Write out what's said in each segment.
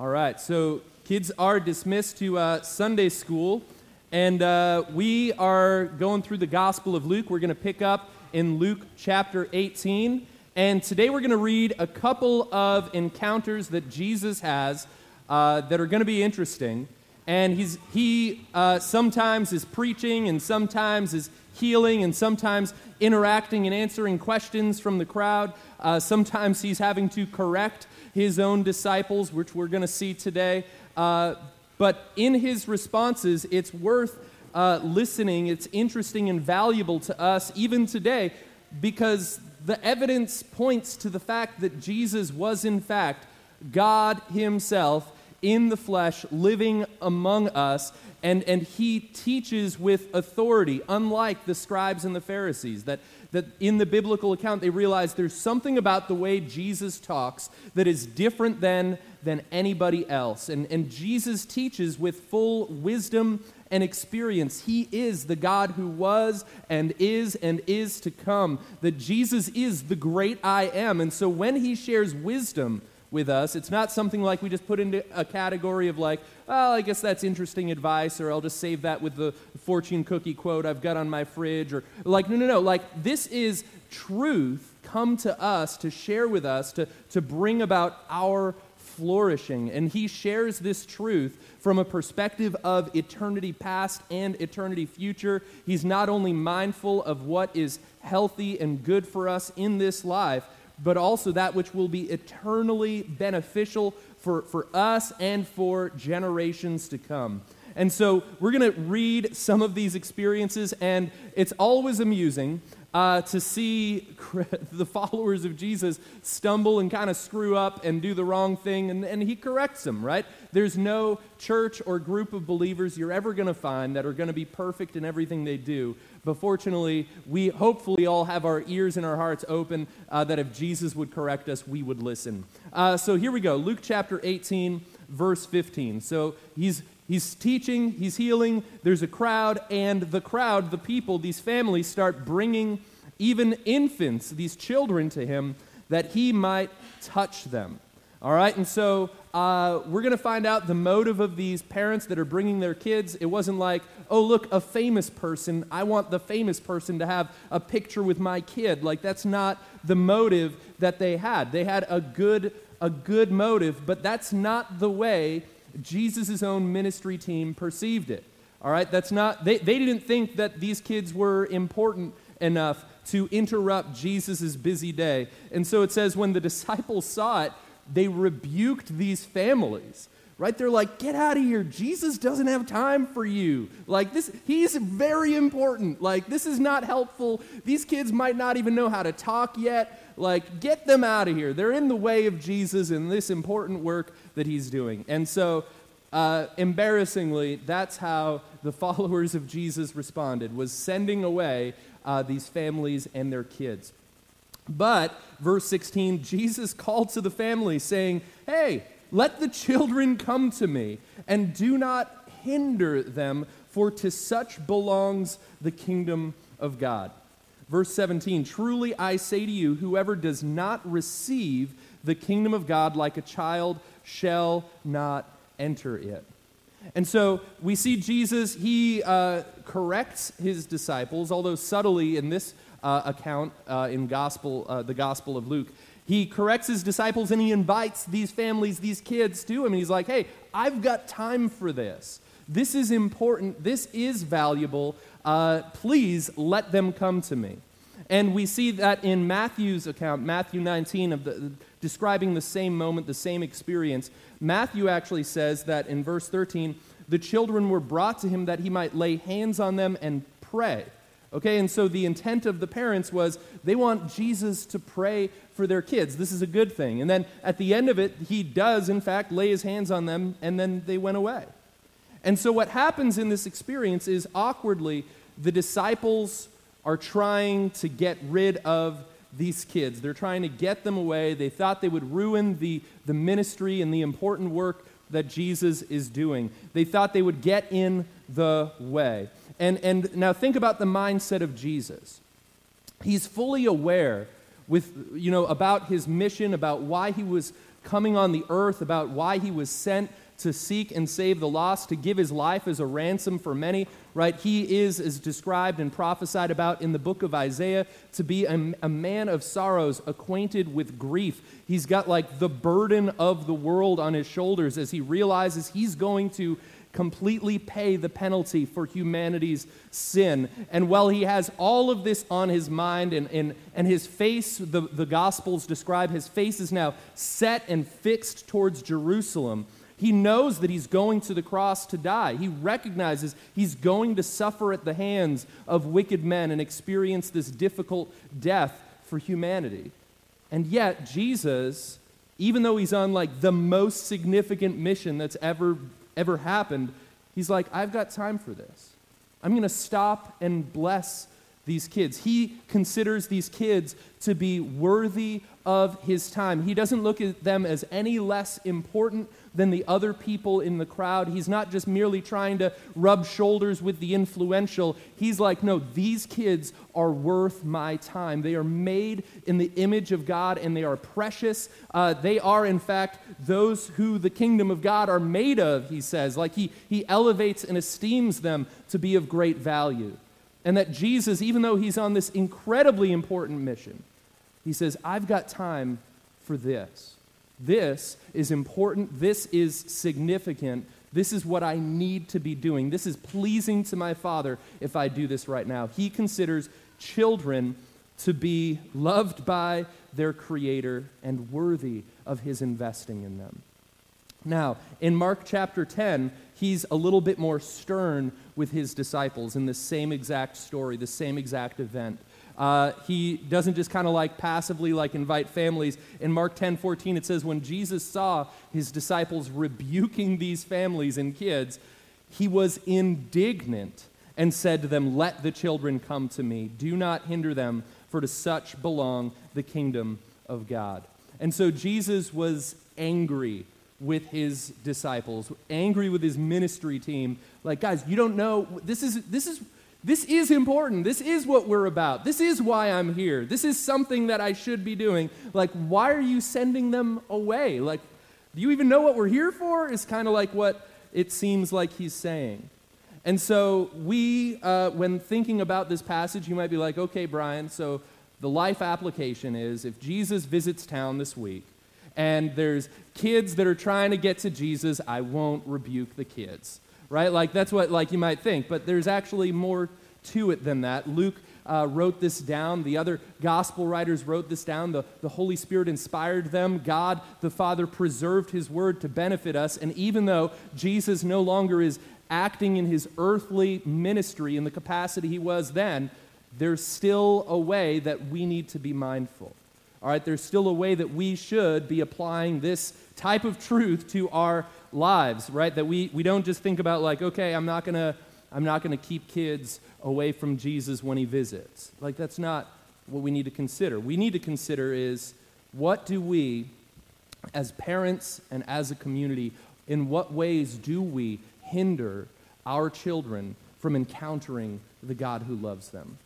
All right, so kids are dismissed to uh, Sunday school, and uh, we are going through the Gospel of Luke. We're going to pick up in Luke chapter 18, and today we're going to read a couple of encounters that Jesus has uh, that are going to be interesting. And he's, he uh, sometimes is preaching, and sometimes is healing, and sometimes interacting and answering questions from the crowd. Uh, sometimes he's having to correct his own disciples, which we're going to see today. Uh, but in his responses, it's worth uh, listening. It's interesting and valuable to us even today because the evidence points to the fact that Jesus was, in fact, God Himself in the flesh, living among us, and, and He teaches with authority, unlike the scribes and the Pharisees, that that in the biblical account they realize there's something about the way Jesus talks that is different than, than anybody else. And, and Jesus teaches with full wisdom and experience. He is the God who was and is and is to come. That Jesus is the great I am. And so when he shares wisdom, with us. It's not something like we just put into a category of like, well, I guess that's interesting advice, or I'll just save that with the fortune cookie quote I've got on my fridge, or like, no, no, no. Like, this is truth come to us to share with us, to, to bring about our flourishing. And he shares this truth from a perspective of eternity past and eternity future. He's not only mindful of what is healthy and good for us in this life, but also that which will be eternally beneficial for, for us and for generations to come. And so we're going to read some of these experiences, and it's always amusing uh, to see the followers of Jesus stumble and kind of screw up and do the wrong thing, and, and he corrects them, right? There's no church or group of believers you're ever going to find that are going to be perfect in everything they do. But fortunately, we hopefully all have our ears and our hearts open uh, that if Jesus would correct us, we would listen. Uh, so here we go Luke chapter 18, verse 15. So he's He's teaching, he's healing, there's a crowd, and the crowd, the people, these families start bringing even infants, these children, to him that he might touch them. All right, and so uh, we're going to find out the motive of these parents that are bringing their kids. It wasn't like, oh, look, a famous person. I want the famous person to have a picture with my kid. Like, that's not the motive that they had. They had a good, a good motive, but that's not the way Jesus' own ministry team perceived it. All right, that's not, they, they didn't think that these kids were important enough to interrupt Jesus' busy day. And so it says, when the disciples saw it, they rebuked these families. Right? They're like, get out of here. Jesus doesn't have time for you. Like, this, he's very important. Like, this is not helpful. These kids might not even know how to talk yet. Like, get them out of here. They're in the way of Jesus in this important work that he's doing. And so, uh, embarrassingly, that's how the followers of Jesus responded, was sending away uh, these families and their kids. But, verse 16, Jesus called to the family, saying, Hey, let the children come to me, and do not hinder them, for to such belongs the kingdom of God. Verse 17, Truly I say to you, whoever does not receive the kingdom of God like a child shall not enter it. And so we see Jesus, he uh, corrects his disciples, although subtly in this uh, account uh, in gospel, uh, the Gospel of Luke. He corrects his disciples and he invites these families, these kids to him. And he's like, hey, I've got time for this. This is important. This is valuable. Uh, please let them come to me. And we see that in Matthew's account, Matthew 19, of the, describing the same moment, the same experience. Matthew actually says that in verse 13, the children were brought to him that he might lay hands on them and pray. Okay, and so the intent of the parents was they want Jesus to pray for their kids. This is a good thing. And then at the end of it, he does, in fact, lay his hands on them, and then they went away. And so what happens in this experience is awkwardly, the disciples are trying to get rid of these kids. They're trying to get them away. They thought they would ruin the, the ministry and the important work that Jesus is doing. They thought they would get in the way. And, and now think about the mindset of Jesus. He's fully aware with, you know, about his mission, about why he was coming on the earth, about why he was sent to seek and save the lost, to give his life as a ransom for many, right? He is, as described and prophesied about in the book of Isaiah, to be a, a, man of sorrows, acquainted with grief. He's got like the burden of the world on his shoulders as he realizes he's going to completely pay the penalty for humanity's sin. And while he has all of this on his mind and, and, and his face, the, the Gospels describe his face is now set and fixed towards Jerusalem. He knows that he's going to the cross to die. He recognizes he's going to suffer at the hands of wicked men and experience this difficult death for humanity. And yet, Jesus, even though he's on like the most significant mission that's ever ever happened, he's like, I've got time for this. I'm going to stop and bless these kids. He considers these kids to be worthy of his time. He doesn't look at them as any less important than the other people in the crowd. He's not just merely trying to rub shoulders with the influential. He's like, no, these kids are worth my time. They are made in the image of God and they are precious. Uh, they are, in fact, those who the kingdom of God are made of, he says. Like he, he elevates and esteems them to be of great value. And that Jesus, even though he's on this incredibly important mission, he says, I've got time for this. This is important. This is significant. This is what I need to be doing. This is pleasing to my Father if I do this right now. He considers children to be loved by their Creator and worthy of His investing in them. Now, in Mark chapter 10, he's a little bit more stern with his disciples in the same exact story, the same exact event. Uh, he doesn't just kind of like passively like invite families. In Mark 10 14, it says, When Jesus saw his disciples rebuking these families and kids, he was indignant and said to them, Let the children come to me. Do not hinder them, for to such belong the kingdom of God. And so Jesus was angry with his disciples, angry with his ministry team. Like, guys, you don't know, this is, this is, this is important. This is what we're about. This is why I'm here. This is something that I should be doing. Like, why are you sending them away? Like, do you even know what we're here for? Is kind of like what it seems like he's saying. And so, we, uh, when thinking about this passage, you might be like, okay, Brian, so the life application is if Jesus visits town this week and there's kids that are trying to get to Jesus, I won't rebuke the kids right? Like that's what like you might think, but there's actually more to it than that. Luke uh, wrote this down. The other gospel writers wrote this down. The, the Holy Spirit inspired them. God the Father preserved his word to benefit us. And even though Jesus no longer is acting in his earthly ministry in the capacity he was then, there's still a way that we need to be mindful. All right, there's still a way that we should be applying this type of truth to our lives, right? That we, we don't just think about, like, okay, I'm not to. I'm not to keep kids away from Jesus when he visits. Like, that's not what we need to consider. We need to consider is what do we, as parents and as a community, in what ways do we hinder our children from encountering the God who loves them?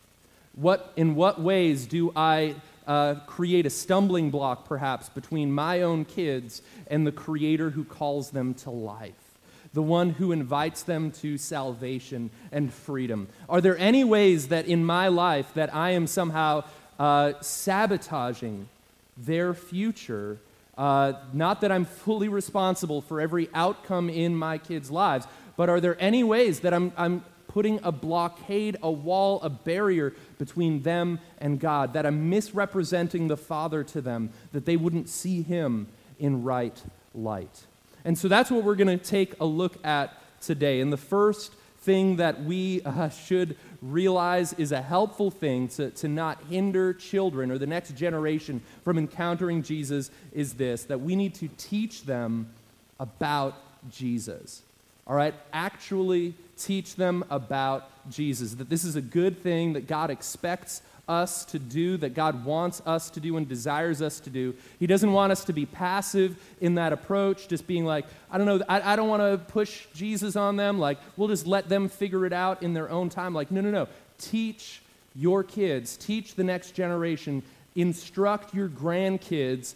What, in what ways do I uh, create a stumbling block, perhaps, between my own kids and the Creator who calls them to life, the one who invites them to salvation and freedom? Are there any ways that in my life that I am somehow uh, sabotaging their future? Uh, not that I'm fully responsible for every outcome in my kids' lives, but are there any ways that I'm, I'm putting a blockade, a wall, a barrier between them and God, that I'm misrepresenting the Father to them, that they wouldn't see Him in right light. And so that's what we're going to take a look at today. And the first thing that we uh, should realize is a helpful thing to, to not hinder children or the next generation from encountering Jesus is this that we need to teach them about Jesus. All right? Actually teach them about Jesus, that this is a good thing that God expects us to do, that God wants us to do and desires us to do. He doesn't want us to be passive in that approach, just being like, I don't know, I, I don't want to push Jesus on them. Like, we'll just let them figure it out in their own time. Like, no, no, no. Teach your kids, teach the next generation, instruct your grandkids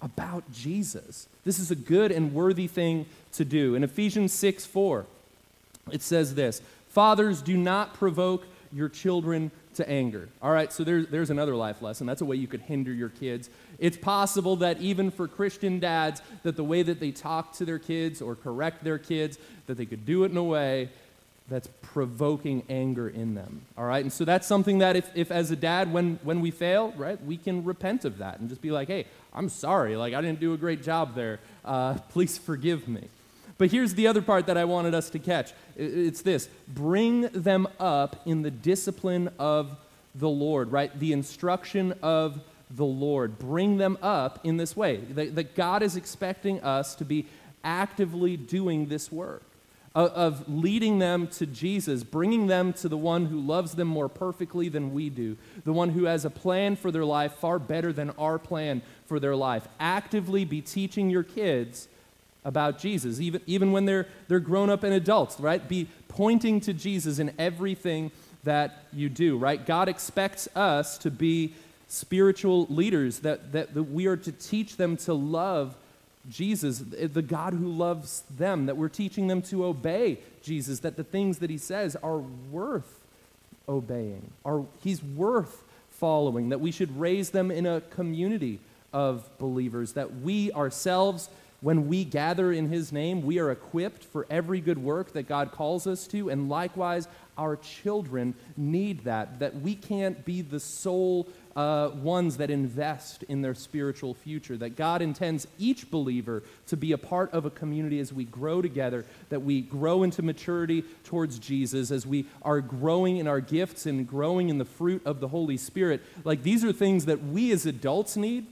about Jesus. This is a good and worthy thing to do. In Ephesians 6 4, it says this Fathers, do not provoke your children to anger. All right, so there's, there's another life lesson. That's a way you could hinder your kids. It's possible that even for Christian dads, that the way that they talk to their kids or correct their kids, that they could do it in a way that's provoking anger in them. All right, and so that's something that if, if as a dad, when, when we fail, right, we can repent of that and just be like, hey, I'm sorry, like I didn't do a great job there. Uh, please forgive me. But here's the other part that I wanted us to catch it's this bring them up in the discipline of the Lord, right? The instruction of the Lord. Bring them up in this way. That, God is expecting us to be actively doing this work of leading them to Jesus, bringing them to the one who loves them more perfectly than we do, the one who has a plan for their life far better than our plan for their life. Actively be teaching your kids about Jesus, even, even when they're, they're grown up and adults, right? Be pointing to Jesus in everything that you do, right? God expects us to be spiritual leaders, that, that, that we are to teach them to love Jesus, the God who loves them, that we're teaching them to obey Jesus, that the things that he says are worth obeying, are, he's worth following, that we should raise them in a community of believers, that we ourselves when we gather in His name, we are equipped for every good work that God calls us to, and likewise, our children need that, that we can't be the sole uh, ones that invest in their spiritual future, that God intends each believer to be a part of a community as we grow together, that we grow into maturity towards Jesus, as we are growing in our gifts and growing in the fruit of the Holy Spirit. Like these are things that we as adults need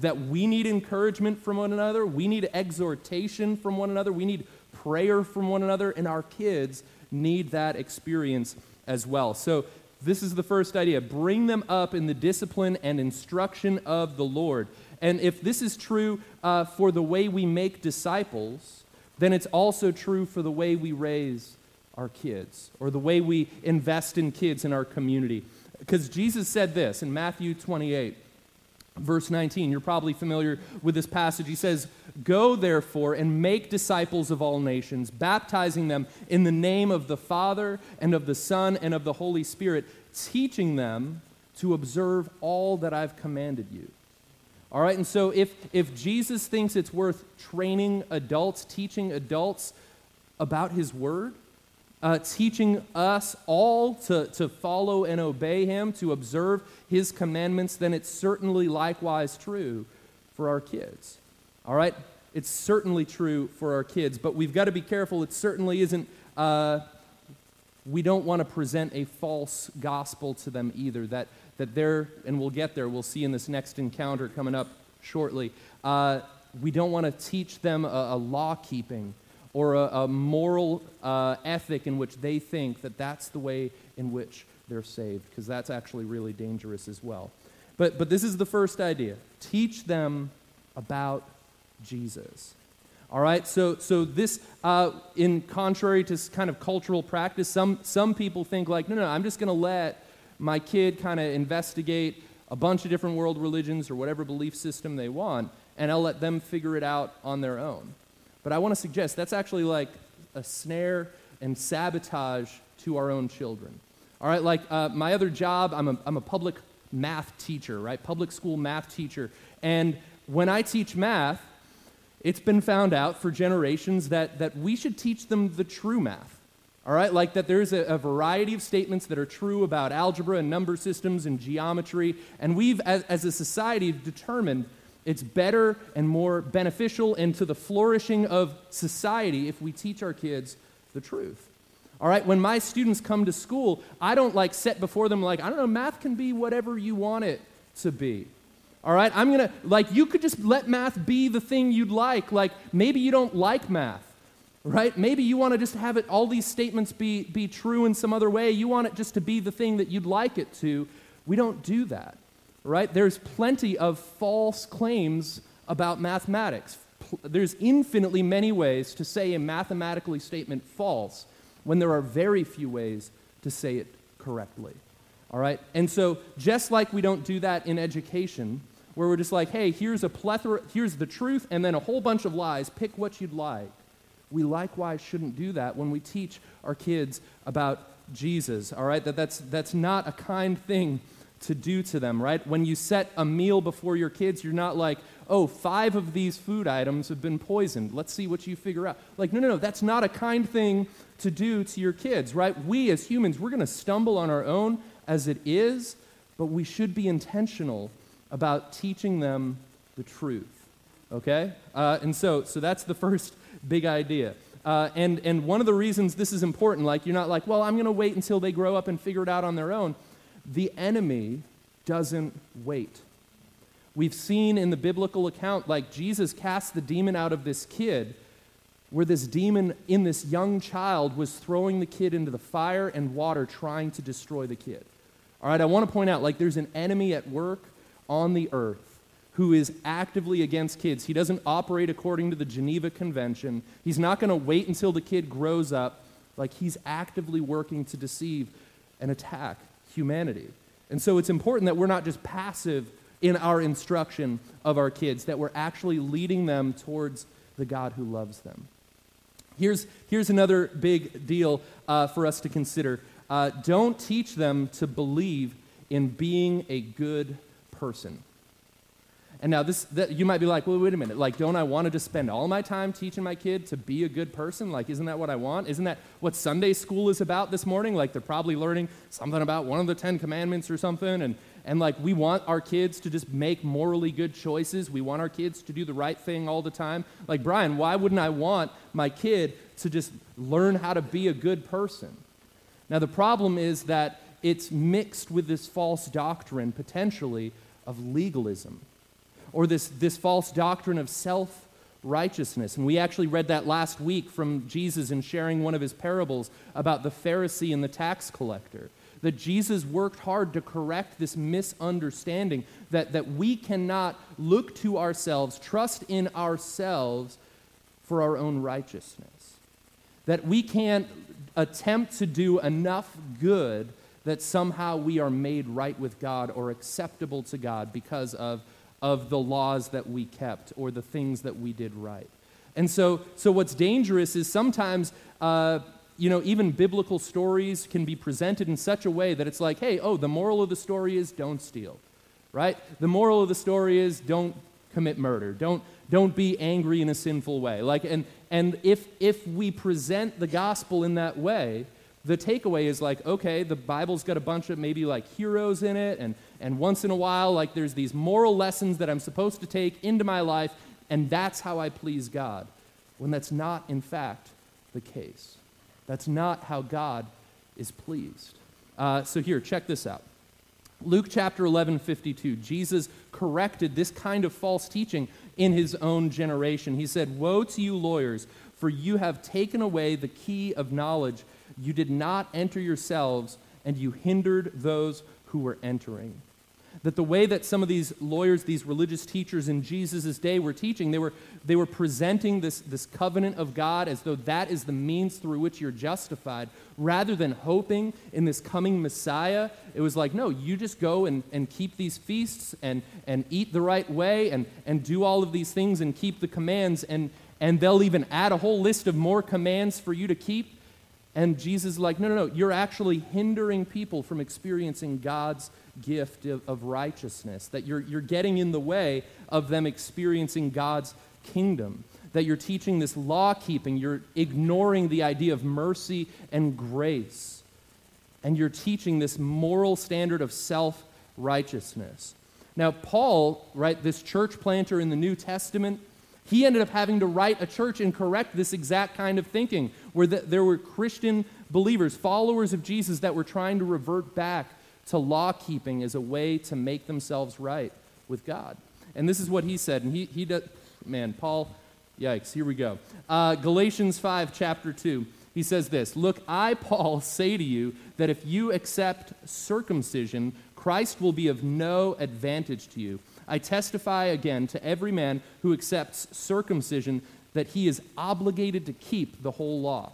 that we need encouragement from one another, we need exhortation from one another, we need prayer from one another, and our kids need that experience as well. So, this is the first idea bring them up in the discipline and instruction of the Lord. And if this is true uh, for the way we make disciples, then it's also true for the way we raise our kids or the way we invest in kids in our community. Because Jesus said this in Matthew 28 verse 19. You're probably familiar with this passage. He says, Go therefore and make disciples of all nations, baptizing them in the name of the Father and of the Son and of the Holy Spirit, teaching them to observe all that I've commanded you. All right, and so if, if Jesus thinks it's worth training adults, teaching adults about his word, uh, teaching us all to, to follow and obey him, to observe his commandments, then it's certainly likewise true for our kids. All right? It's certainly true for our kids, but we've got to be careful. It certainly isn't, uh, we don't want to present a false gospel to them either. That, that they're, and we'll get there, we'll see in this next encounter coming up shortly. Uh, we don't want to teach them a, a law keeping or a, a moral uh, ethic in which they think that that's the way in which they're saved, because that's actually really dangerous as well. But, but this is the first idea teach them about Jesus. All right, so, so this, uh, in contrary to kind of cultural practice, some, some people think, like, no, no, I'm just going to let my kid kind of investigate a bunch of different world religions or whatever belief system they want, and I'll let them figure it out on their own. But I want to suggest that's actually like a snare and sabotage to our own children. All right, like uh, my other job, I'm a, I'm a public math teacher, right? Public school math teacher. And when I teach math, it's been found out for generations that, that we should teach them the true math. All right, like that there's a, a, variety of statements that are true about algebra and number systems and geometry, and we've, as, as a society, determined it's better and more beneficial and to the flourishing of society if we teach our kids the truth. All right, when my students come to school, I don't like set before them like, I don't know, math can be whatever you want it to be. All right, I'm gonna, like, you could just let math be the thing you'd like. Like, maybe you don't like math, right? Maybe you wanna just have it, all these statements be, be true in some other way. You want it just to be the thing that you'd like it to. We don't do that right? There's plenty of false claims about mathematics. There's infinitely many ways to say a mathematically statement false when there are very few ways to say it correctly. All right? And so, just like we don't do that in education, where we're just like, hey, here's a plethora, here's the truth, and then a whole bunch of lies. Pick what you'd like. We likewise shouldn't do that when we teach our kids about Jesus, all right? That that's, that's not a kind thing to do to them, right? When you set a meal before your kids, you're not like, oh, five of these food items have been poisoned. Let's see what you figure out. Like, no, no, no, that's not a kind thing to do to your kids, right? We as humans, we're going to stumble on our own as it is, but we should be intentional about teaching them the truth, okay? Uh, and so, so that's the first big idea. Uh, and, and one of the reasons this is important, like, you're not like, well, I'm going to wait until they grow up and figure it out on their own. The enemy doesn't wait. We've seen in the biblical account, like Jesus cast the demon out of this kid, where this demon in this young child was throwing the kid into the fire and water, trying to destroy the kid. All right, I want to point out, like, there's an enemy at work on the earth who is actively against kids. He doesn't operate according to the Geneva Convention. He's not going to wait until the kid grows up. Like, he's actively working to deceive and attack humanity. And so it's important that we're not just passive in our instruction of our kids, that we're actually leading them towards the God who loves them. Here's, here's another big deal uh, for us to consider uh, don't teach them to believe in being a good person. And now this, that, you might be like, well, wait a minute. Like, don't I want to just spend all my time teaching my kid to be a good person? Like, isn't that what I want? Isn't that what Sunday school is about this morning? Like, they're probably learning something about one of the Ten Commandments or something. And, and like, we want our kids to just make morally good choices. We want our kids to do the right thing all the time. Like, Brian, why wouldn't I want my kid to just learn how to be a good person? Now, the problem is that it's mixed with this false doctrine, potentially, of legalism or this, this false doctrine of self righteousness. And we actually read that last week from Jesus in sharing one of his parables about the Pharisee and the tax collector. That Jesus worked hard to correct this misunderstanding that, that we cannot look to ourselves, trust in ourselves for our own righteousness. That we can't attempt to do enough good that somehow we are made right with God or acceptable to God because of of the laws that we kept or the things that we did right. And so, so what's dangerous is sometimes, uh, you know, even biblical stories can be presented in such a way that it's like, hey, oh, the moral of the story is don't steal, right? The moral of the story is don't commit murder. Don't, don't be angry in a sinful way. Like, and, and if, if we present the gospel in that way, the takeaway is like, okay, the Bible's got a bunch of maybe like heroes in it, and, and once in a while, like there's these moral lessons that I'm supposed to take into my life, and that's how I please God. When that's not, in fact, the case. That's not how God is pleased. Uh, so here, check this out. Luke chapter 11, 52, Jesus corrected this kind of false teaching in his own generation. He said, Woe to you, lawyers, for you have taken away the key of knowledge you did not enter yourselves, and you hindered those who were entering. That the way that some of these lawyers, these religious teachers in Jesus' day were teaching, they were, they were presenting this, this covenant of God as though that is the means through which you're justified, rather than hoping in this coming Messiah. It was like, no, you just go and, and keep these feasts and, and eat the right way and, and do all of these things and keep the commands, and, and they'll even add a whole list of more commands for you to keep and Jesus is like, no, no, no, you're actually hindering people from experiencing God's gift of, of, righteousness, that you're, you're getting in the way of them experiencing God's kingdom, that you're teaching this law keeping, you're ignoring the idea of mercy and grace, and you're teaching this moral standard of self righteousness. Now, Paul, right, this church planter in the New Testament, he ended up having to write a church and correct this exact kind of thinking, where the, there were Christian believers, followers of Jesus, that were trying to revert back to law keeping as a way to make themselves right with God. And this is what he said. And he, he does, man, Paul, yikes, here we go. Uh, Galatians 5, chapter 2. He says this Look, I, Paul, say to you that if you accept circumcision, Christ will be of no advantage to you. I testify again to every man who accepts circumcision that he is obligated to keep the whole law.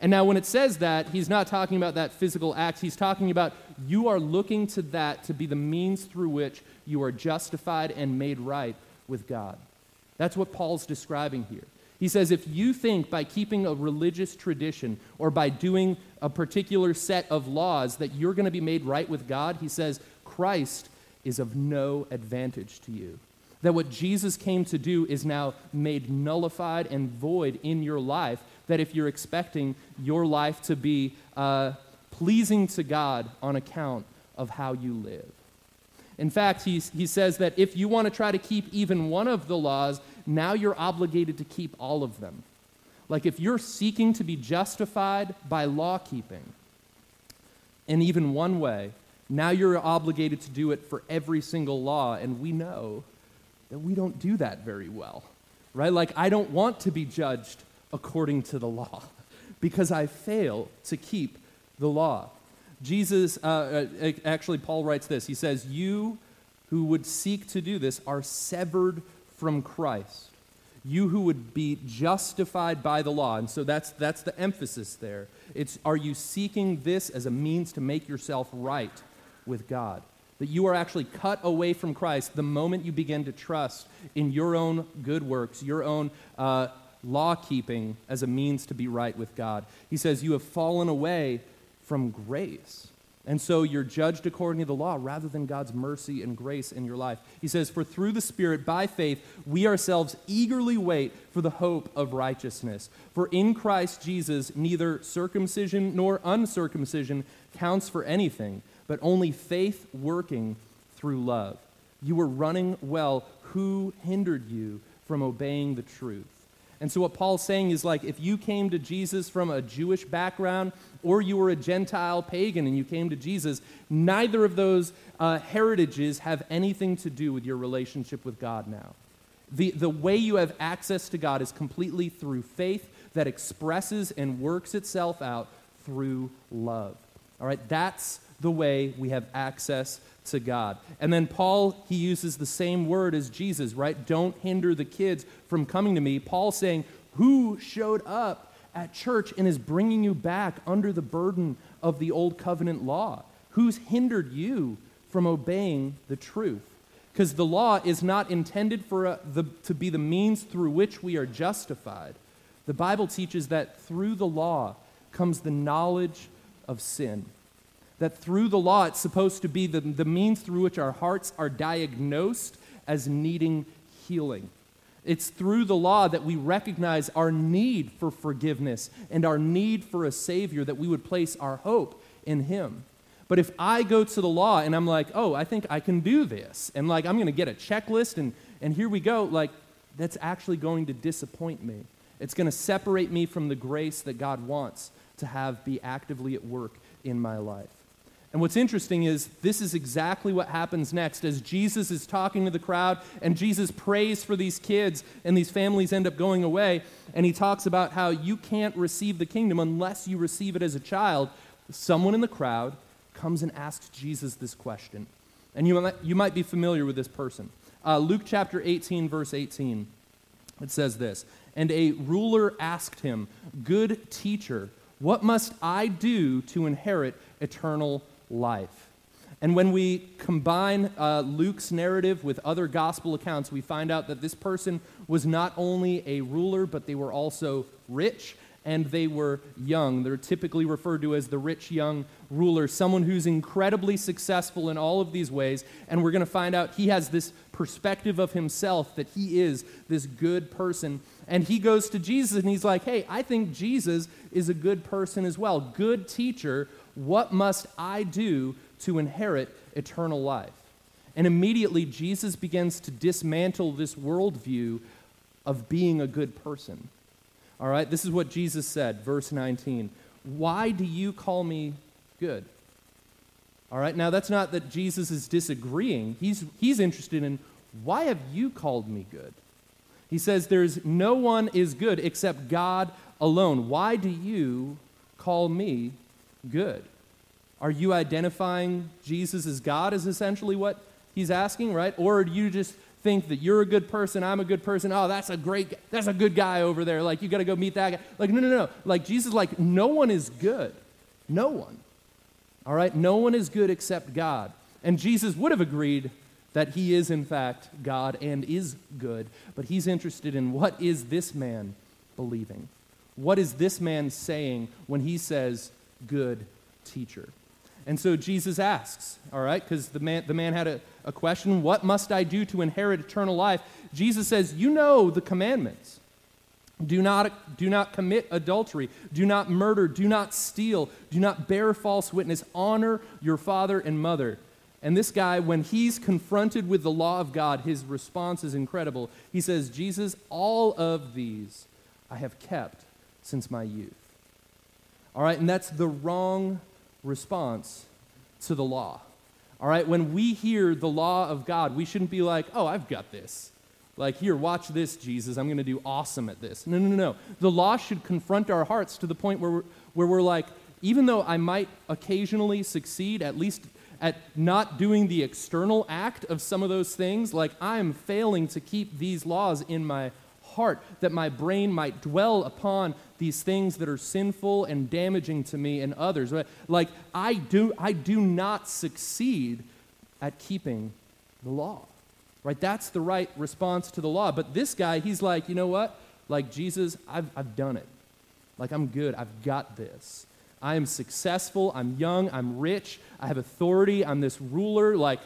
And now, when it says that, he's not talking about that physical act. He's talking about you are looking to that to be the means through which you are justified and made right with God. That's what Paul's describing here. He says if you think by keeping a religious tradition or by doing a particular set of laws that you're going to be made right with God, he says Christ is of no advantage to you. That what Jesus came to do is now made nullified and void in your life. That if you're expecting your life to be uh, pleasing to God on account of how you live. In fact, he, he says that if you want to try to keep even one of the laws, now you're obligated to keep all of them. Like if you're seeking to be justified by law keeping in even one way, now you're obligated to do it for every single law. And we know that we don't do that very well, right? Like I don't want to be judged according to the law because I fail to keep the law. Jesus, uh, uh, actually, Paul writes this. He says, You who would seek to do this are severed from Christ. You who would be justified by the law. And so that's, that's the emphasis there. It's are you seeking this as a means to make yourself right with God? That you are actually cut away from Christ the moment you begin to trust in your own good works, your own uh, law keeping as a means to be right with God. He says, You have fallen away from grace. And so you're judged according to the law rather than God's mercy and grace in your life. He says, For through the Spirit, by faith, we ourselves eagerly wait for the hope of righteousness. For in Christ Jesus, neither circumcision nor uncircumcision counts for anything, but only faith working through love. You were running well. Who hindered you from obeying the truth? And so, what Paul's saying is like, if you came to Jesus from a Jewish background or you were a Gentile pagan and you came to Jesus, neither of those uh, heritages have anything to do with your relationship with God now. The, the way you have access to God is completely through faith that expresses and works itself out through love. All right, that's the way we have access to God. And then Paul, he uses the same word as Jesus, right? Don't hinder the kids from coming to me. Paul saying, Who showed up at church and is bringing you back under the burden of the old covenant law? Who's hindered you from obeying the truth? Because the law is not intended for a, uh, the, to be the means through which we are justified. The Bible teaches that through the law comes the knowledge of sin. That through the law, it's supposed to be the, the means through which our hearts are diagnosed as needing healing. It's through the law that we recognize our need for forgiveness and our need for a Savior that we would place our hope in Him. But if I go to the law and I'm like, oh, I think I can do this, and like I'm going to get a checklist and, and here we go, like that's actually going to disappoint me. It's going to separate me from the grace that God wants to have be actively at work in my life. And what's interesting is this is exactly what happens next as Jesus is talking to the crowd and Jesus prays for these kids and these families end up going away. And he talks about how you can't receive the kingdom unless you receive it as a child. Someone in the crowd comes and asks Jesus this question. And you might, you might be familiar with this person. Uh, Luke chapter 18, verse 18. It says this And a ruler asked him, Good teacher, what must I do to inherit eternal life. And when we combine uh, Luke's narrative with other gospel accounts, we find out that this person was not only a ruler, but they were also rich and they were young. They're typically referred to as the rich young ruler, someone who's incredibly successful in all of these ways. And we're going to find out he has this perspective of himself that he is this good person. And he goes to Jesus and he's like, hey, I think Jesus is a good person as well. Good teacher what must I do to inherit eternal life? And immediately, Jesus begins to dismantle this worldview of being a good person. All right, this is what Jesus said, verse 19. Why do you call me good? All right, now that's not that Jesus is disagreeing. He's, he's interested in why have you called me good? He says, There's no one is good except God alone. Why do you call me good? Are you identifying Jesus as God, is essentially what he's asking, right? Or do you just think that you're a good person, I'm a good person. Oh, that's a great, that's a good guy over there. Like, you got to go meet that guy. Like, no, no, no. Like, Jesus, like, no one is good. No one. All right? No one is good except God. And Jesus would have agreed that he is, in fact, God and is good, but he's interested in what is this man believing? What is this man saying when he says, good teacher? And so Jesus asks, all right, because the man, the man had a, a question, what must I do to inherit eternal life? Jesus says, You know the commandments. Do not, do not commit adultery. Do not murder. Do not steal. Do not bear false witness. Honor your father and mother. And this guy, when he's confronted with the law of God, his response is incredible. He says, Jesus, all of these I have kept since my youth. All right, and that's the wrong response to the law. All right, when we hear the law of God, we shouldn't be like, oh, I've got this. Like, here, watch this, Jesus. I'm going to do awesome at this. No, no, no, no. The law should confront our hearts to the point where we're, where we're like, even though I might occasionally succeed, at least at not doing the external act of some of those things, like I am failing to keep these laws in my heart, that my brain might dwell upon these things that are sinful and damaging to me and others. Like I do, I do not succeed at keeping the law. Right? That's the right response to the law. But this guy, he's like, you know what? Like Jesus, I've, I've done it. Like I'm good. I've got this. I am successful. I'm young. I'm rich. I have authority. I'm this ruler. Like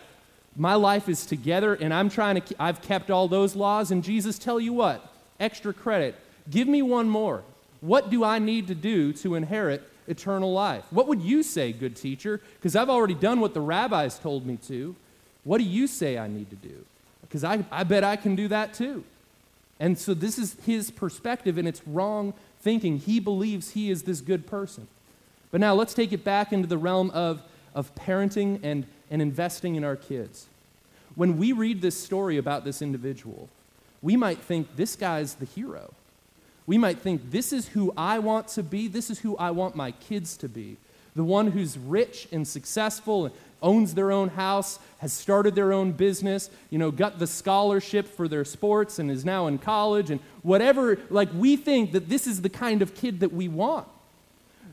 my life is together and I'm trying to, I've kept all those laws. And Jesus, tell you what, extra credit. Give me one more. What do I need to do to inherit eternal life? What would you say, good teacher? Because I've already done what the rabbis told me to. What do you say I need to do? Because I, I bet I can do that too. And so this is his perspective, and it's wrong thinking. He believes he is this good person. But now let's take it back into the realm of, of parenting and, and investing in our kids. When we read this story about this individual, we might think this guy's the hero we might think, this is who I want to be, this is who I want my kids to be. The one who's rich and successful and owns their own house, has started their own business, you know, got the scholarship for their sports and is now in college and whatever. Like, we think that this is the kind of kid that we want.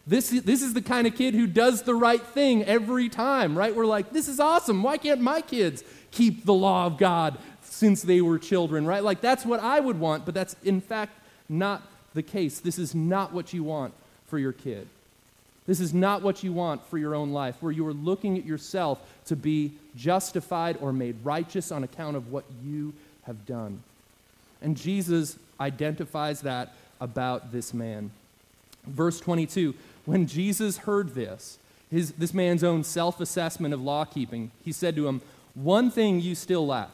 This, this is the kind of kid who does the right thing every time, right? We're like, this is awesome. Why can't my kids keep the law of God since they were children, right? Like, that's what I would want, but that's in fact not the case. This is not what you want for your kid. This is not what you want for your own life, where you are looking at yourself to be justified or made righteous on account of what you have done. And Jesus identifies that about this man. Verse 22 When Jesus heard this, his, this man's own self assessment of law keeping, he said to him, One thing you still lack,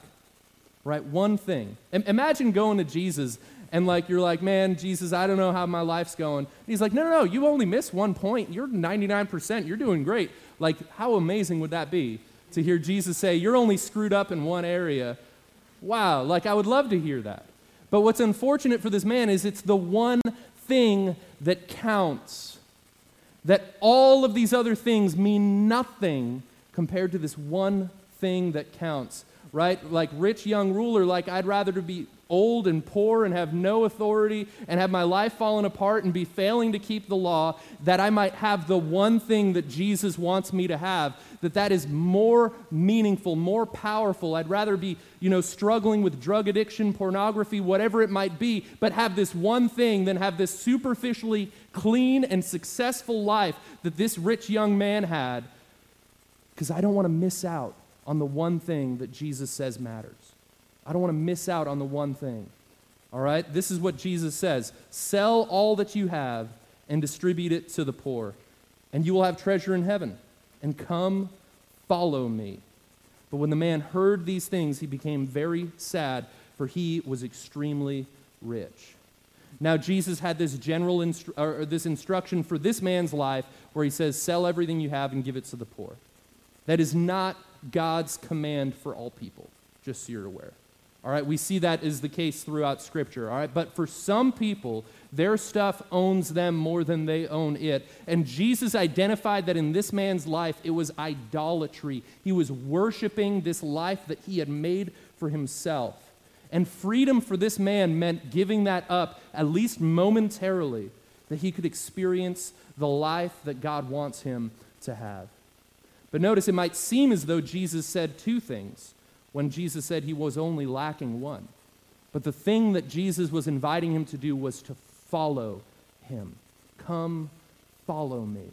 right? One thing. I- imagine going to Jesus and like you're like, man, Jesus, I don't know how my life's going. And he's like, no, no, no, you only miss one point. You're 99%. You're doing great. Like, how amazing would that be to hear Jesus say, you're only screwed up in one area? Wow, like I would love to hear that. But what's unfortunate for this man is it's the one thing that counts. That all of these other things mean nothing compared to this one thing that counts, right? Like rich young ruler, like I'd rather to be old and poor and have no authority and have my life fallen apart and be failing to keep the law, that I might have the one thing that Jesus wants me to have, that that is more meaningful, more powerful. I'd rather be, you know, struggling with drug addiction, pornography, whatever it might be, but have this one thing than have this superficially clean and successful life that this rich young man had because I don't want to miss out on the one thing that Jesus says matters. I don't want to miss out on the one thing. All right? This is what Jesus says Sell all that you have and distribute it to the poor, and you will have treasure in heaven. And come, follow me. But when the man heard these things, he became very sad, for he was extremely rich. Now, Jesus had this general instru- or this instruction for this man's life where he says, Sell everything you have and give it to the poor. That is not God's command for all people, just so you're aware. All right, we see that is the case throughout Scripture. All right, but for some people, their stuff owns them more than they own it. And Jesus identified that in this man's life, it was idolatry. He was worshiping this life that he had made for himself. And freedom for this man meant giving that up, at least momentarily, that he could experience the life that God wants him to have. But notice it might seem as though Jesus said two things when Jesus said he was only lacking one. But the thing that Jesus was inviting him to do was to follow him. Come, follow me.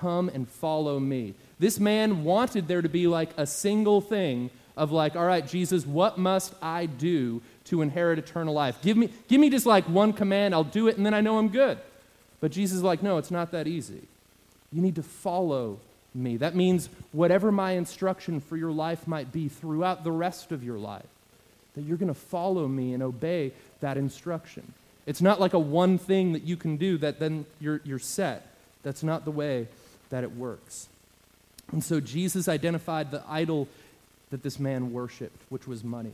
Come and follow me. This man wanted there to be like a single thing of like, all right, Jesus, what must I do to inherit eternal life? Give me, give me just like one command, I'll do it, and then I know I'm good. But Jesus is like, no, it's not that easy. You need to follow me. That means whatever my instruction for your life might be throughout the rest of your life, that you're going to follow me and obey that instruction. It's not like a one thing that you can do that then you're, you're set. That's not the way that it works. And so Jesus identified the idol that this man worshiped, which was money.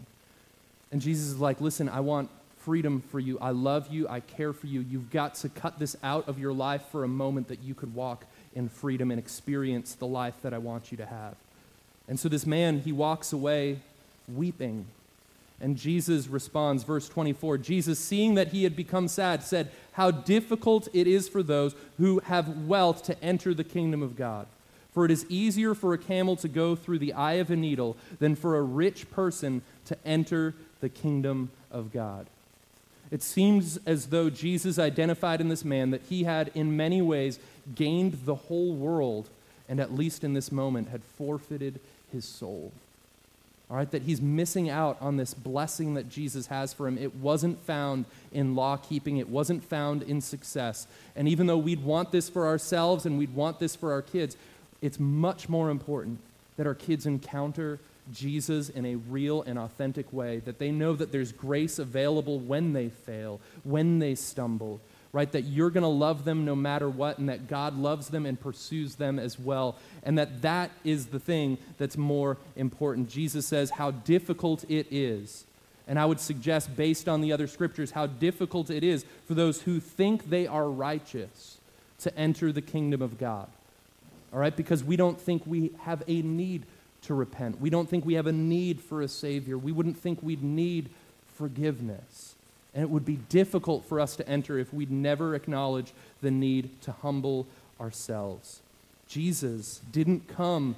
And Jesus is like, listen, I want freedom for you. I love you. I care for you. You've got to cut this out of your life for a moment that you could walk in freedom and experience the life that I want you to have. And so this man, he walks away weeping and Jesus responds, verse 24 Jesus, seeing that he had become sad, said, How difficult it is for those who have wealth to enter the kingdom of God. For it is easier for a camel to go through the eye of a needle than for a rich person to enter the kingdom of God. It seems as though Jesus identified in this man that he had, in many ways, gained the whole world, and at least in this moment, had forfeited his soul all right, that he's missing out on this blessing that Jesus has for him. It wasn't found in law keeping, it wasn't found in success. And even though we'd want this for ourselves and we'd want this for our kids, it's much more important that our kids encounter Jesus in a real and authentic way, that they know that there's grace available when they fail, when they stumble, right? That you're going to love them no matter what, and that God loves them and pursues them as well, and that that is the thing that's more important. Jesus says how difficult it is. And I would suggest, based on the other scriptures, how difficult it is for those who think they are righteous to enter the kingdom of God. All right? Because we don't think we have a need to repent. We don't think we have a need for a Savior. We wouldn't think we'd need forgiveness. And it would be difficult for us to enter if we'd never acknowledge the need to humble ourselves. Jesus didn't come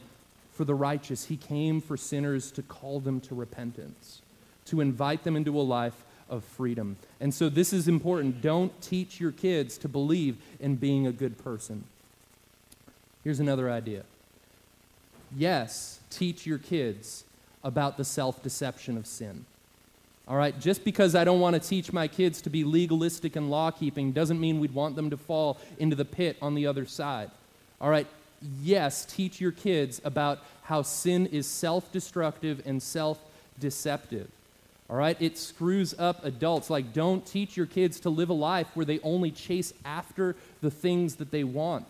for the righteous, He came for sinners to call them to repentance, to invite them into a life of freedom. And so this is important. Don't teach your kids to believe in being a good person. Here's another idea. Yes, teach your kids about the self deception of sin. All right, just because I don't want to teach my kids to be legalistic and law keeping doesn't mean we'd want them to fall into the pit on the other side. All right, yes, teach your kids about how sin is self destructive and self deceptive. All right, it screws up adults. Like, don't teach your kids to live a life where they only chase after the things that they want.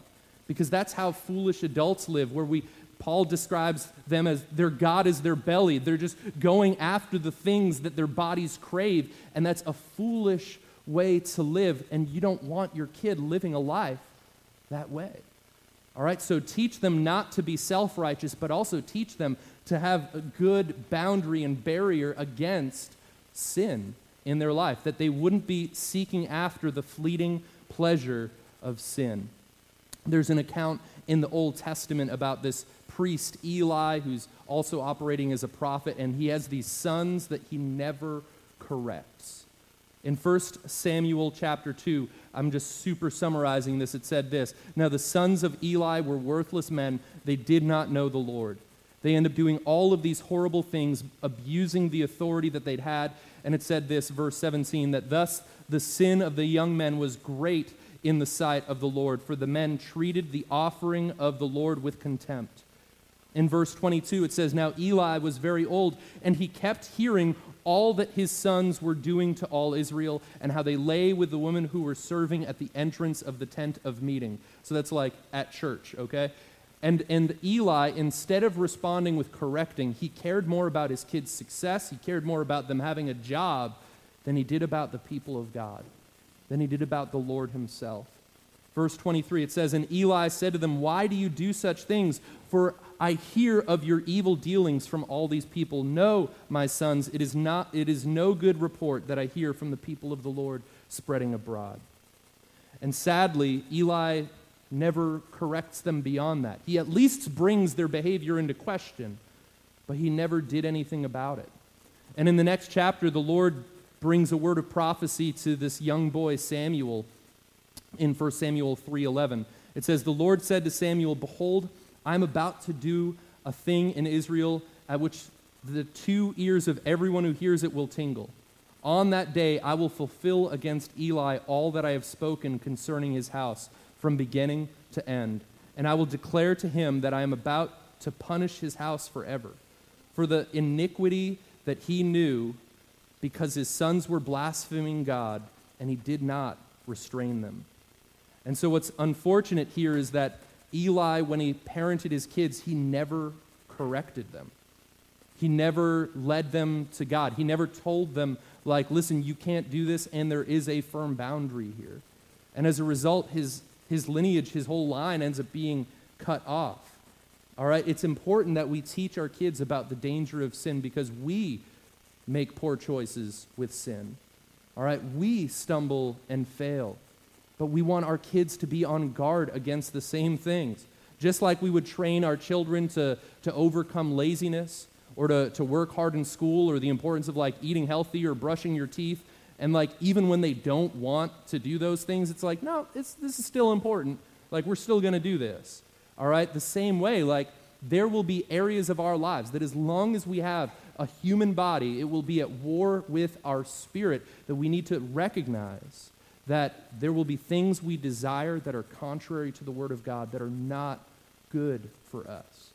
Because that's how foolish adults live, where we Paul describes them as their God is their belly. They're just going after the things that their bodies crave, and that's a foolish way to live, and you don't want your kid living a life that way. All right, so teach them not to be self righteous, but also teach them to have a good boundary and barrier against sin in their life, that they wouldn't be seeking after the fleeting pleasure of sin. There's an account in the Old Testament about this priest Eli, who's also operating as a prophet, and he has these sons that he never corrects. In 1 Samuel chapter 2, I'm just super summarizing this. It said this Now the sons of Eli were worthless men, they did not know the Lord. They end up doing all of these horrible things, abusing the authority that they'd had. And it said this, verse 17, that thus the sin of the young men was great in the sight of the Lord, for the men treated the offering of the Lord with contempt. In verse 22, it says, Now Eli was very old, and he kept hearing all that his sons were doing to all Israel, and how they lay with the women who were serving at the entrance of the tent of meeting. So that's like at church, okay? And, and Eli, instead of responding with correcting, he cared more about his kids' success, he cared more about them having a job than he did about the people of God, than he did about the Lord himself. Verse 23, it says, And Eli said to them, Why do you do such things? For I hear of your evil dealings from all these people. No, my sons, it is, not, it is no good report that I hear from the people of the Lord spreading abroad. And sadly, Eli never corrects them beyond that. He at least brings their behavior into question, but he never did anything about it. And in the next chapter, the Lord brings a word of prophecy to this young boy, Samuel in 1 Samuel 3:11. It says, "The Lord said to Samuel, Behold, I am about to do a thing in Israel at which the two ears of everyone who hears it will tingle. On that day I will fulfill against Eli all that I have spoken concerning his house from beginning to end, and I will declare to him that I am about to punish his house forever for the iniquity that he knew because his sons were blaspheming God and he did not restrain them." And so, what's unfortunate here is that Eli, when he parented his kids, he never corrected them. He never led them to God. He never told them, like, listen, you can't do this, and there is a firm boundary here. And as a result, his, his lineage, his whole line ends up being cut off. All right? It's important that we teach our kids about the danger of sin because we make poor choices with sin. All right? We stumble and fail but we want our kids to be on guard against the same things. Just like we would train our children to, to overcome laziness or to, to work hard in school or the importance of like eating healthy or brushing your teeth. And like even when they don't want to do those things, it's like, no, it's, this is still important. Like we're still going to do this. All right? The same way, like there will be areas of our lives that as long as we have a human body, it will be at war with our spirit that we need to recognize that there will be things we desire that are contrary to the Word of God, that are not good for us,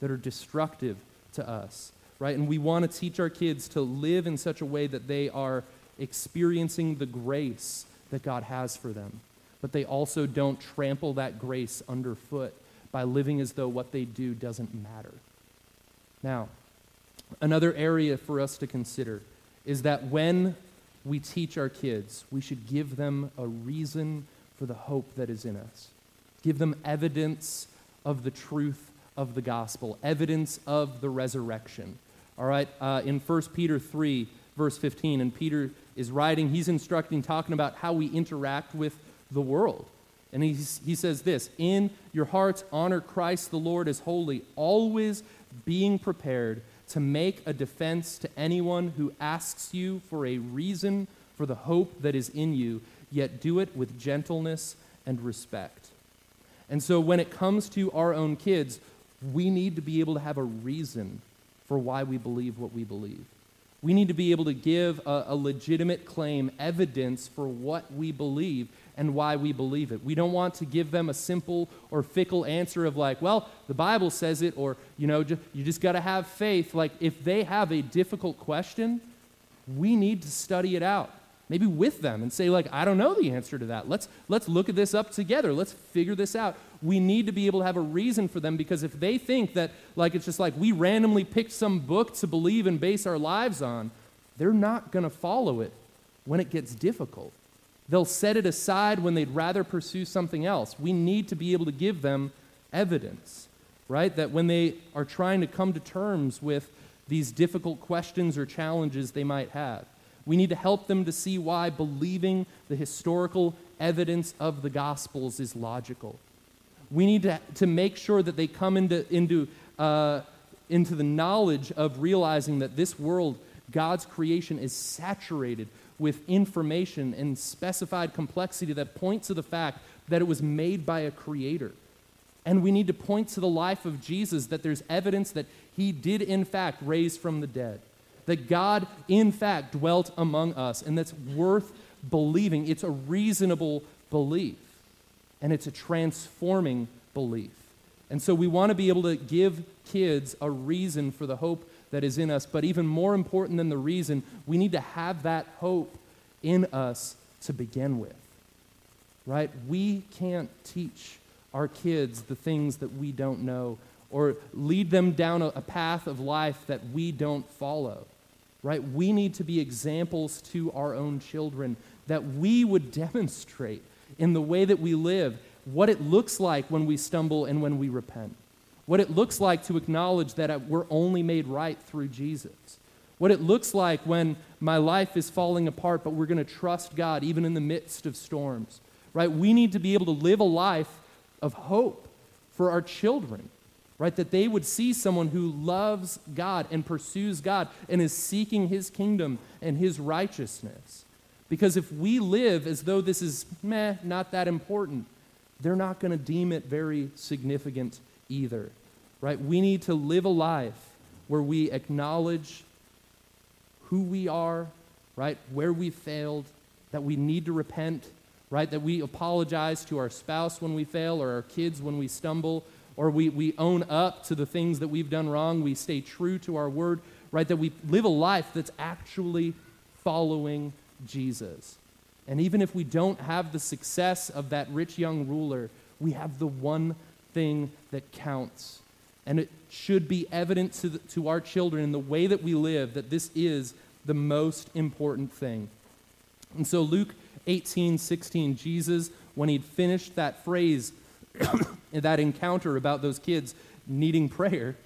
that are destructive to us, right? And we want to teach our kids to live in such a way that they are experiencing the grace that God has for them, but they also don't trample that grace underfoot by living as though what they do doesn't matter. Now, another area for us to consider is that when we teach our kids, we should give them a reason for the hope that is in us. Give them evidence of the truth of the gospel, evidence of the resurrection. All right, uh, in 1 Peter 3, verse 15, and Peter is writing, he's instructing, talking about how we interact with the world. And he, he says this In your hearts, honor Christ the Lord as holy, always being prepared to make a defense to anyone who asks you for a reason for the hope that is in you, yet do it with gentleness and respect. And so when it comes to our own kids, we need to be able to have a reason for why we believe what we believe. We need to be able to give a, a, legitimate claim, evidence for what we believe and why we believe it. We don't want to give them a simple or fickle answer of, like, well, the Bible says it, or, you know, just, you just got to have faith. Like, if they have a difficult question, we need to study it out. Maybe with them and say, like, I don't know the answer to that. Let's, let's look at this up together. Let's figure this out. We need to be able to have a reason for them because if they think that, like, it's just like we randomly picked some book to believe and base our lives on, they're not going to follow it when it gets difficult. They'll set it aside when they'd rather pursue something else. We need to be able to give them evidence, right? That when they are trying to come to terms with these difficult questions or challenges they might have, we need to help them to see why believing the historical evidence of the Gospels is logical. We need to, to make sure that they come into, into, uh, into the knowledge of realizing that this world, God's creation, is saturated with information and specified complexity that points to the fact that it was made by a creator. And we need to point to the life of Jesus that there's evidence that he did, in fact, raise from the dead. That God, in fact, dwelt among us. And that's worth believing. It's a reasonable belief. And it's a transforming belief. And so we want to be able to give kids a reason for the hope that is in us. But even more important than the reason, we need to have that hope in us to begin with. Right? We can't teach our kids the things that we don't know or lead them down a, path of life that we don't follow. Right? We need to be examples to our own children that we would demonstrate in the way that we live, what it looks like when we stumble and when we repent, what it looks like to acknowledge that we're only made right through Jesus, what it looks like when my life is falling apart, but we're going to trust God even in the midst of storms, right? We need to be able to live a life of hope for our children, right? That they would see someone who loves God and pursues God and is seeking his kingdom and his righteousness. Because if we live as though this is, meh, not that important, they're not going to deem it very significant either, right? We need to live a life where we acknowledge who we are, right? Where we failed, that we need to repent, right? That we apologize to our spouse when we fail or our kids when we stumble, or we, we own up to the things that we've done wrong. We stay true to our word, right? That we live a life that's actually following Jesus. And even if we don't have the success of that rich young ruler, we have the one thing that counts. And it should be evident to, the, to our children in the way that we live that this is the most important thing. And so, Luke 18 16, Jesus, when he'd finished that phrase, that encounter about those kids needing prayer,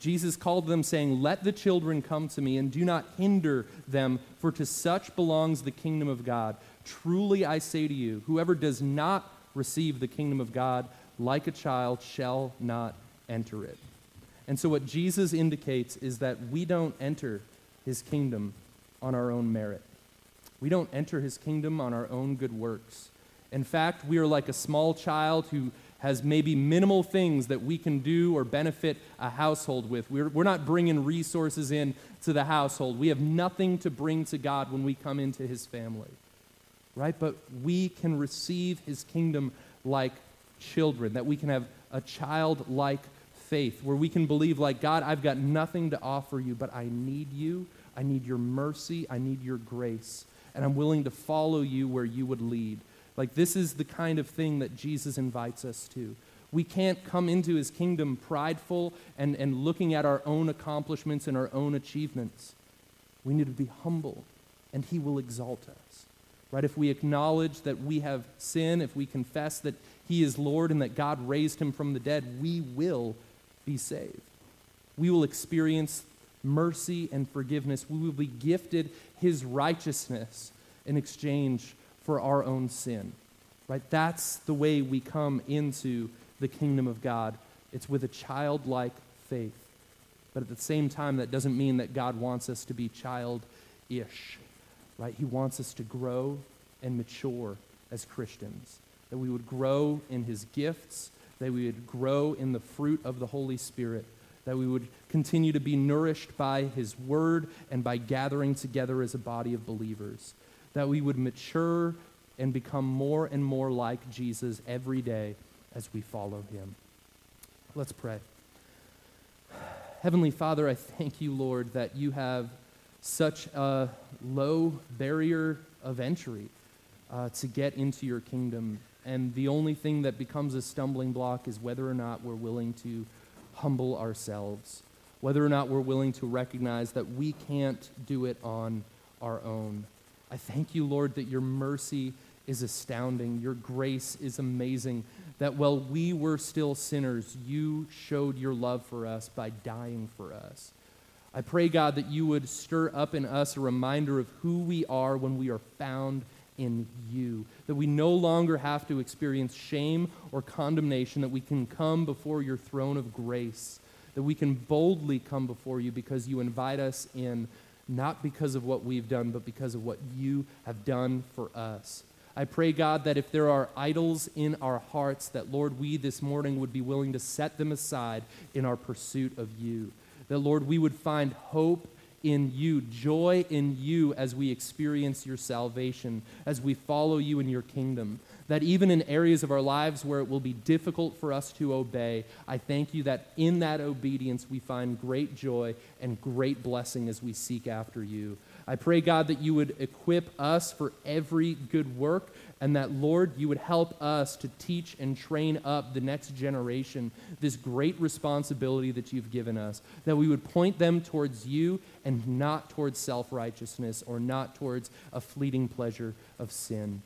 Jesus called them, saying, Let the children come to me, and do not hinder them, for to such belongs the kingdom of God. Truly I say to you, whoever does not receive the kingdom of God like a child shall not enter it. And so, what Jesus indicates is that we don't enter his kingdom on our own merit. We don't enter his kingdom on our own good works. In fact, we are like a small child who has maybe minimal things that we can do or benefit a household with. We're, we're not bringing resources in to the household. We have nothing to bring to God when we come into his family, right? But we can receive his kingdom like children, that we can have a childlike faith where we can believe, like, God, I've got nothing to offer you, but I need you. I need your mercy. I need your grace. And I'm willing to follow you where you would lead. Like, this is the kind of thing that Jesus invites us to. We can't come into his kingdom prideful and, and looking at our own accomplishments and our own achievements. We need to be humble, and he will exalt us. Right? If we acknowledge that we have sin, if we confess that he is Lord and that God raised him from the dead, we will be saved. We will experience mercy and forgiveness. We will be gifted his righteousness in exchange for our own sin. Right? That's the way we come into the kingdom of God. It's with a childlike faith. But at the same time, that doesn't mean that God wants us to be childish. Right? He wants us to grow and mature as Christians. That we would grow in his gifts, that we would grow in the fruit of the Holy Spirit, that we would continue to be nourished by his word and by gathering together as a body of believers that we would mature and become more and more like Jesus every day as we follow him. Let's pray. Heavenly Father, I thank you, Lord, that you have such a low barrier of entry uh, to get into your kingdom. And the only thing that becomes a stumbling block is whether or not we're willing to humble ourselves, whether or not we're willing to recognize that we can't do it on our own. I thank you, Lord, that your mercy is astounding. Your grace is amazing. That while we were still sinners, you showed your love for us by dying for us. I pray, God, that you would stir up in us a reminder of who we are when we are found in you. That we no longer have to experience shame or condemnation, that we can come before your throne of grace, that we can boldly come before you because you invite us in not because of what we've done, but because of what you have done for us. I pray, God, that if there are idols in our hearts, that, Lord, we this morning would be willing to set them aside in our pursuit of you. That, Lord, we would find hope in you, joy in you as we experience your salvation, as we follow you in your kingdom that even in areas of our lives where it will be difficult for us to obey, I thank you that in that obedience we find great joy and great blessing as we seek after you. I pray, God, that you would equip us for every good work, and that, Lord, you would help us to teach and train up the next generation this great responsibility that you've given us, that we would point them towards you and not towards self righteousness or not towards a fleeting pleasure of sin.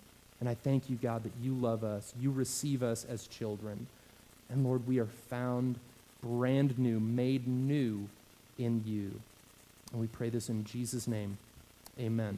And I thank you, God, that you love us. You receive us as children. And Lord, we are found brand new, made new in you. And we pray this in Jesus' name. Amen.